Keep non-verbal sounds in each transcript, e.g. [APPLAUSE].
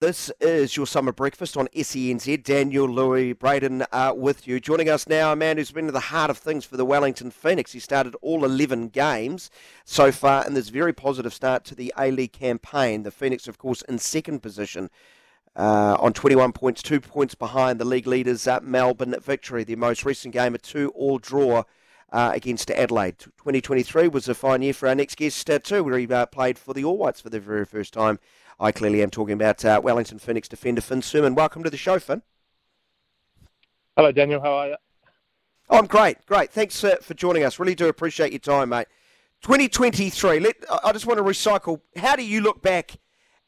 This is your summer breakfast on SENZ. Daniel, Louis, Braden uh, with you. Joining us now, a man who's been at the heart of things for the Wellington Phoenix. He started all 11 games so far in this very positive start to the A League campaign. The Phoenix, of course, in second position uh, on 21 points, two points behind the league leaders at Melbourne Victory. Their most recent game, a two-all draw. Uh, against Adelaide. 2023 was a fine year for our next guest, uh, too, where he uh, played for the All Whites for the very first time I clearly am talking about uh, Wellington Phoenix defender Finn Surman. Welcome to the show, Finn. Hello, Daniel. How are you? Oh, I'm great, great. Thanks uh, for joining us. Really do appreciate your time, mate. 2023. Let, I just want to recycle. How do you look back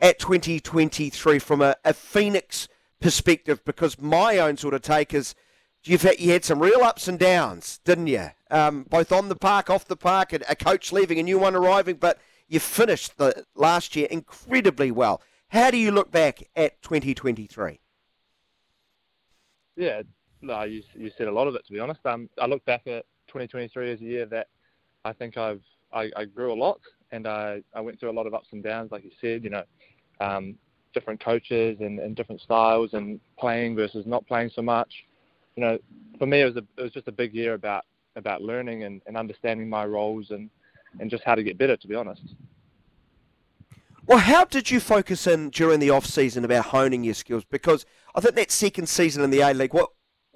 at 2023 from a, a Phoenix perspective? Because my own sort of take is you've had, you had some real ups and downs, didn't you? Um, both on the park, off the park, and a coach leaving, a new one arriving, but you finished the last year incredibly well. How do you look back at 2023? Yeah, no, you, you said a lot of it to be honest. Um, I look back at 2023 as a year that I think I've I, I grew a lot and I, I went through a lot of ups and downs, like you said. You know, um, different coaches and, and different styles and playing versus not playing so much. You know, for me it was a, it was just a big year about about learning and, and understanding my roles and and just how to get better, to be honest. Well, how did you focus in during the off season about honing your skills? Because I think that second season in the A League, what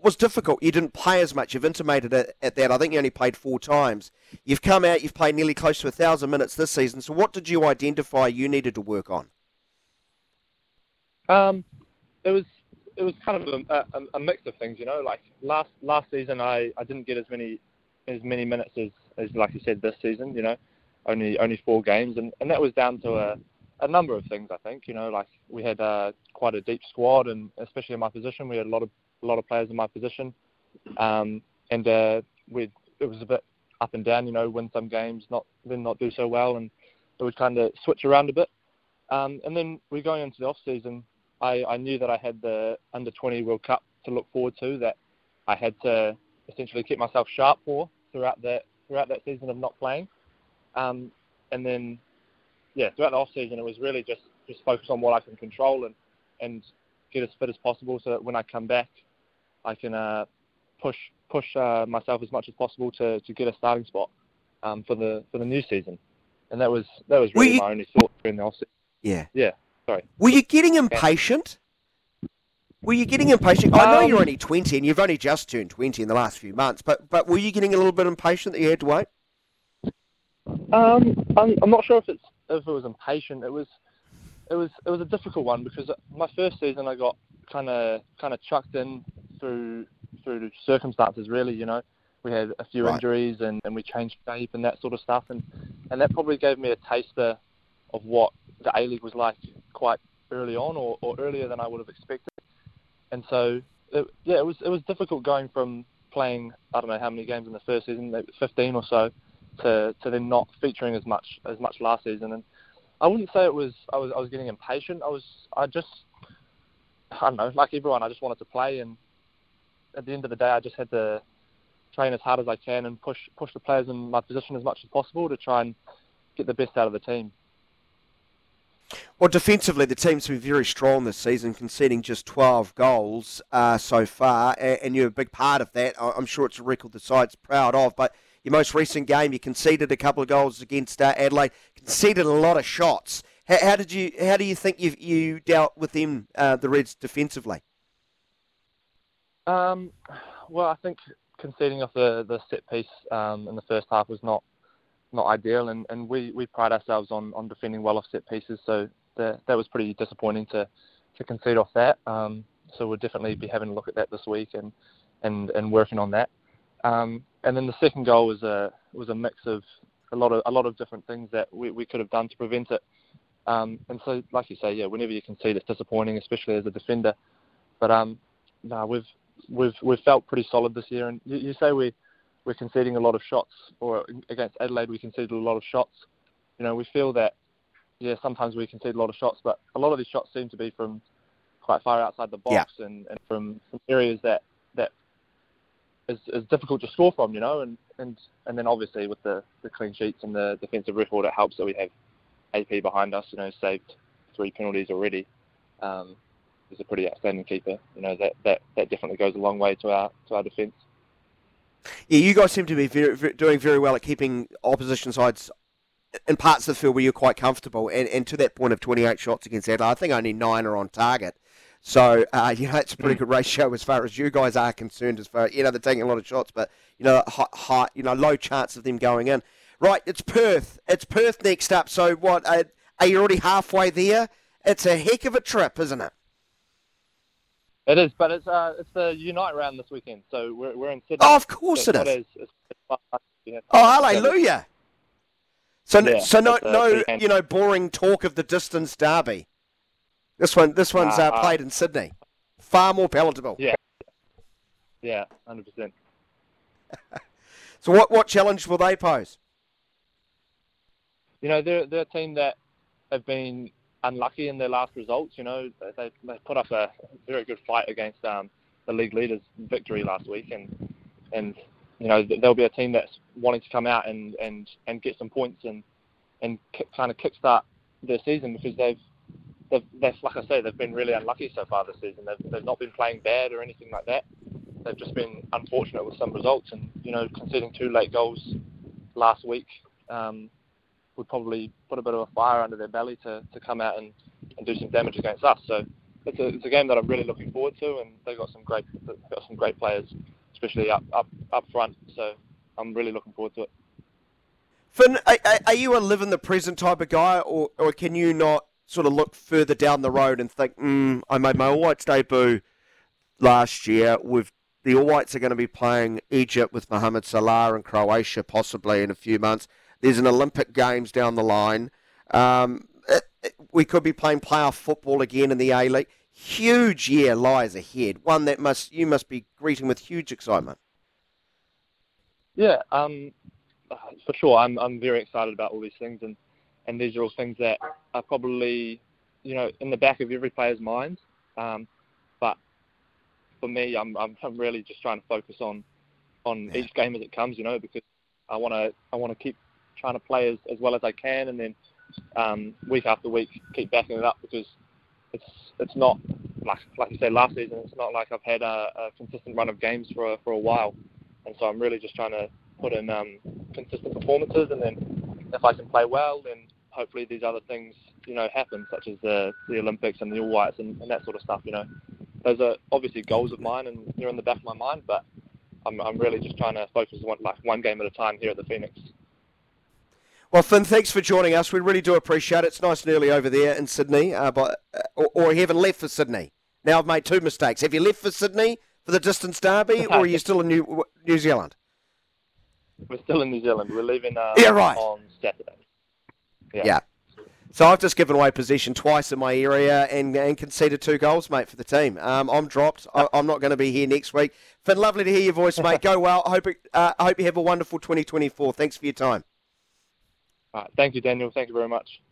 was difficult. You didn't play as much. You've intimated it at that. I think you only played four times. You've come out. You've played nearly close to a thousand minutes this season. So, what did you identify you needed to work on? Um, it was it was kind of a, a, a mix of things. You know, like last last season, I, I didn't get as many as many minutes as as like you said this season. You know, only only four games, and and that was down to a a number of things. I think you know, like we had uh, quite a deep squad, and especially in my position, we had a lot of a lot of players in my position, um, and uh, we it was a bit up and down. You know, win some games, not then not do so well, and it would kind of switch around a bit. Um, and then we're going into the off season. I, I knew that I had the under 20 World Cup to look forward to. That I had to essentially keep myself sharp for throughout that throughout that season of not playing. Um, and then, yeah, throughout the off season, it was really just just focus on what I can control and and get as fit as possible, so that when I come back, I can uh, push push uh, myself as much as possible to, to get a starting spot um, for the for the new season. And that was that was really you, my only thought during the off season. Yeah. Yeah. Sorry. Were you getting impatient? Were you getting impatient? I know um, you're only 20 and you've only just turned 20 in the last few months, but, but were you getting a little bit impatient that you had to wait? Um, I'm, I'm not sure if it's if it was impatient. It was it was it was a difficult one because my first season I got kind of kind of chucked in through through circumstances. Really, you know, we had a few right. injuries and, and we changed shape and that sort of stuff, and and that probably gave me a taster of what the A League was like quite early on, or, or earlier than I would have expected and so it, yeah, it was it was difficult going from playing I don't know how many games in the first season, 15 or so, to to then not featuring as much as much last season. And I wouldn't say it was I was I was getting impatient. I was I just I don't know like everyone I just wanted to play and at the end of the day I just had to train as hard as I can and push push the players in my position as much as possible to try and get the best out of the team. Well, defensively, the team's been very strong this season, conceding just 12 goals uh, so far, and you're a big part of that. I'm sure it's a record the side's proud of, but your most recent game, you conceded a couple of goals against uh, Adelaide, conceded a lot of shots. How, how, did you? How do you think you you dealt with them, uh, the Reds, defensively? Um, well, I think conceding off the, the set piece um, in the first half was not not ideal, and, and we, we pride ourselves on, on defending well off set pieces. So that that was pretty disappointing to to concede off that. Um, so we'll definitely be having a look at that this week and and, and working on that. Um, and then the second goal was a was a mix of a lot of a lot of different things that we, we could have done to prevent it. Um, and so, like you say, yeah, whenever you concede, it's disappointing, especially as a defender. But um, no, we've we've we've felt pretty solid this year. And you, you say we we're conceding a lot of shots, or against Adelaide we conceded a lot of shots. You know, we feel that yeah, sometimes we concede a lot of shots, but a lot of these shots seem to be from quite far outside the box yeah. and, and from, from areas that that is, is difficult to score from, you know, and, and, and then obviously with the, the clean sheets and the defensive record, it helps that we have AP behind us, you know, saved three penalties already. um, is a pretty outstanding keeper. You know that, that, that definitely goes a long way to our to our defence. Yeah, you guys seem to be very, very, doing very well at keeping opposition sides in parts of the field where you're quite comfortable. And, and to that point of 28 shots against Adelaide, I think only nine are on target. So, uh, [LAUGHS] you know, it's a pretty good ratio as far as you guys are concerned. As far you know, they're taking a lot of shots, but you know, high, high, you know, low chance of them going in. Right, it's Perth. It's Perth next up. So, what uh, are you already halfway there? It's a heck of a trip, isn't it? It is, but it's uh, it's the Unite round this weekend, so we're we're in Sydney. Oh, of course so it is. It's, it's, oh, hallelujah! So, yeah, so no, uh, no, you know, boring talk of the distance derby. This one, this one's uh, played in Sydney. Far more palatable. Yeah, yeah, hundred percent. [LAUGHS] So, what what challenge will they pose? You know, they're they're a team that have been unlucky in their last results. You know, they, they put up a very good fight against um, the league leaders' victory last week, and and you know there'll be a team that's wanting to come out and and and get some points and and kind of kickstart their season because they've they've, they've like I say they've been really unlucky so far this season. They've they've not been playing bad or anything like that. They've just been unfortunate with some results, and you know conceding two late goals last week. Um, would probably put a bit of a fire under their belly to, to come out and, and do some damage against us. So it's a, it's a game that I'm really looking forward to, and they've got some great got some great players, especially up up up front. So I'm really looking forward to it. Finn, are, are you a live in the present type of guy, or, or can you not sort of look further down the road and think, mm, I made my All Whites debut last year with the All Whites are going to be playing Egypt with Mohamed Salah and Croatia possibly in a few months. There's an Olympic Games down the line. Um, it, it, we could be playing playoff football again in the A League. Huge year lies ahead. One that must you must be greeting with huge excitement. Yeah, um, for sure. I'm I'm very excited about all these things, and and these are all things that are probably you know in the back of every player's mind. Um, but for me, I'm, I'm I'm really just trying to focus on on yeah. each game as it comes. You know, because I want to I want to keep trying to play as, as well as I can, and then um, week after week keep backing it up because it's it's not like like you said last season. It's not like I've had a, a consistent run of games for a, for a while, and so I'm really just trying to put in um, consistent performances, and then if I can play well, then hopefully these other things you know happen, such as the the Olympics and the All Whites and, and that sort of stuff. You know, those are obviously goals of mine, and they're in the back of my mind, but I'm I'm really just trying to focus on like one game at a time here at the Phoenix. Well, Finn, thanks for joining us. We really do appreciate it. It's nice and early over there in Sydney, uh, but, uh, or, or you haven't left for Sydney. Now I've made two mistakes. Have you left for Sydney for the distance derby, or are you [LAUGHS] still in New, New Zealand? We're still in New Zealand. We're leaving uh, yeah, right. on Saturday. Yeah. yeah. So I've just given away possession twice in my area and, and conceded two goals, mate, for the team. Um, I'm dropped. I, [LAUGHS] am not going to be here next week. Finn, lovely to hear your voice, mate. [LAUGHS] Go well. I hope, it, uh, I hope you have a wonderful 2024. Thanks for your time. Thank you, Daniel. Thank you very much.